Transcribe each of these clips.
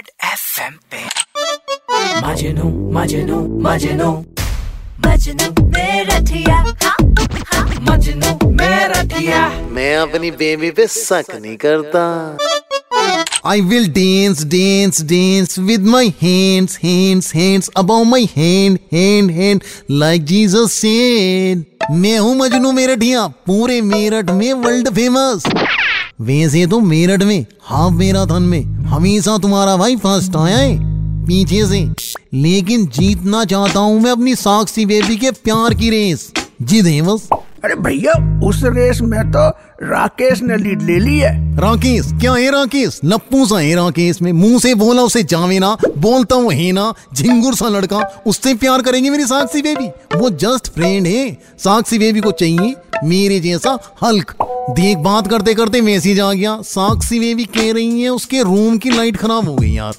Red FM पे। मजनू मजनू मजनू। मजनू मेरा हाँ, हाँ। मजनू मैं अपनी बेबी पे शक नहीं करता। I will dance, dance, dance with my hands, hands, hands above my hand, hand, hand, like Jesus said. मैं हूँ मजनू मेरठिया पूरे मेरठ में वर्ल्ड फ़ेमस वैसे तो मेरठ में हाफ़ मैराथन में हमेशा तुम्हारा भाई फ़र्स्ट आया है। पीछे से। लेकिन जीतना चाहता हूँ मैं अपनी साक्षी बेबी के प्यार की रेस। जिद है बस। अरे भैया उस रेस में तो राकेश ने लीड ले ली है। राकेश क्या है राकेश? लप्पू सा है राकेश में। मुँह से बोला उसे जावे ना। बोलता हूँ है ना झिंगुर सा लड़का उससे प्यार करेंगे मेरी साक्षी बेबी? वो जस्ट फ्रेंड है। साक्षी बेबी को चाहिए मेरे जैसा हल्क। देख बात करते करते मैसेज आ गया। साक्षी भी कह रही है उसके रूम की लाइट खराब हो गई यार।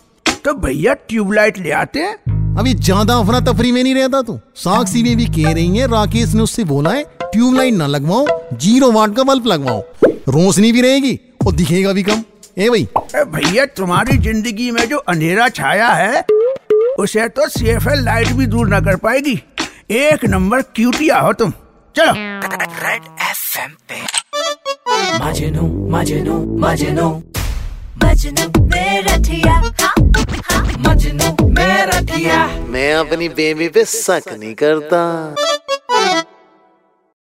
तो भैया ट्यूबलाइट ले आते हैं? अभी ज़्यादा अफरा तफरी में नहीं रहता तू। साक्षी बेबी कह रही है राकेश ने उससे बोला है ट्यूबलाइट ना लगवाओ ज़ीरो वाट का बल्ब लगवाओ। रोशनी भी रहेगी और दिखेगा भी कम। ए भाई। भैया तुम्हारी ज़िंदगी में जो अंधेरा छाया है उसे तो सीएफएल लाइट भी दूर न कर पाएगी। एक नंबर क्यूटिया हो तुम। चलो। रेड एफ़ एम पे। मजनू मजनू मजनू। मजनू मेरा ठिया। हाँ, हाँ। मजनू मेरठिया मैं अपनी बेबी पे शक नहीं करता।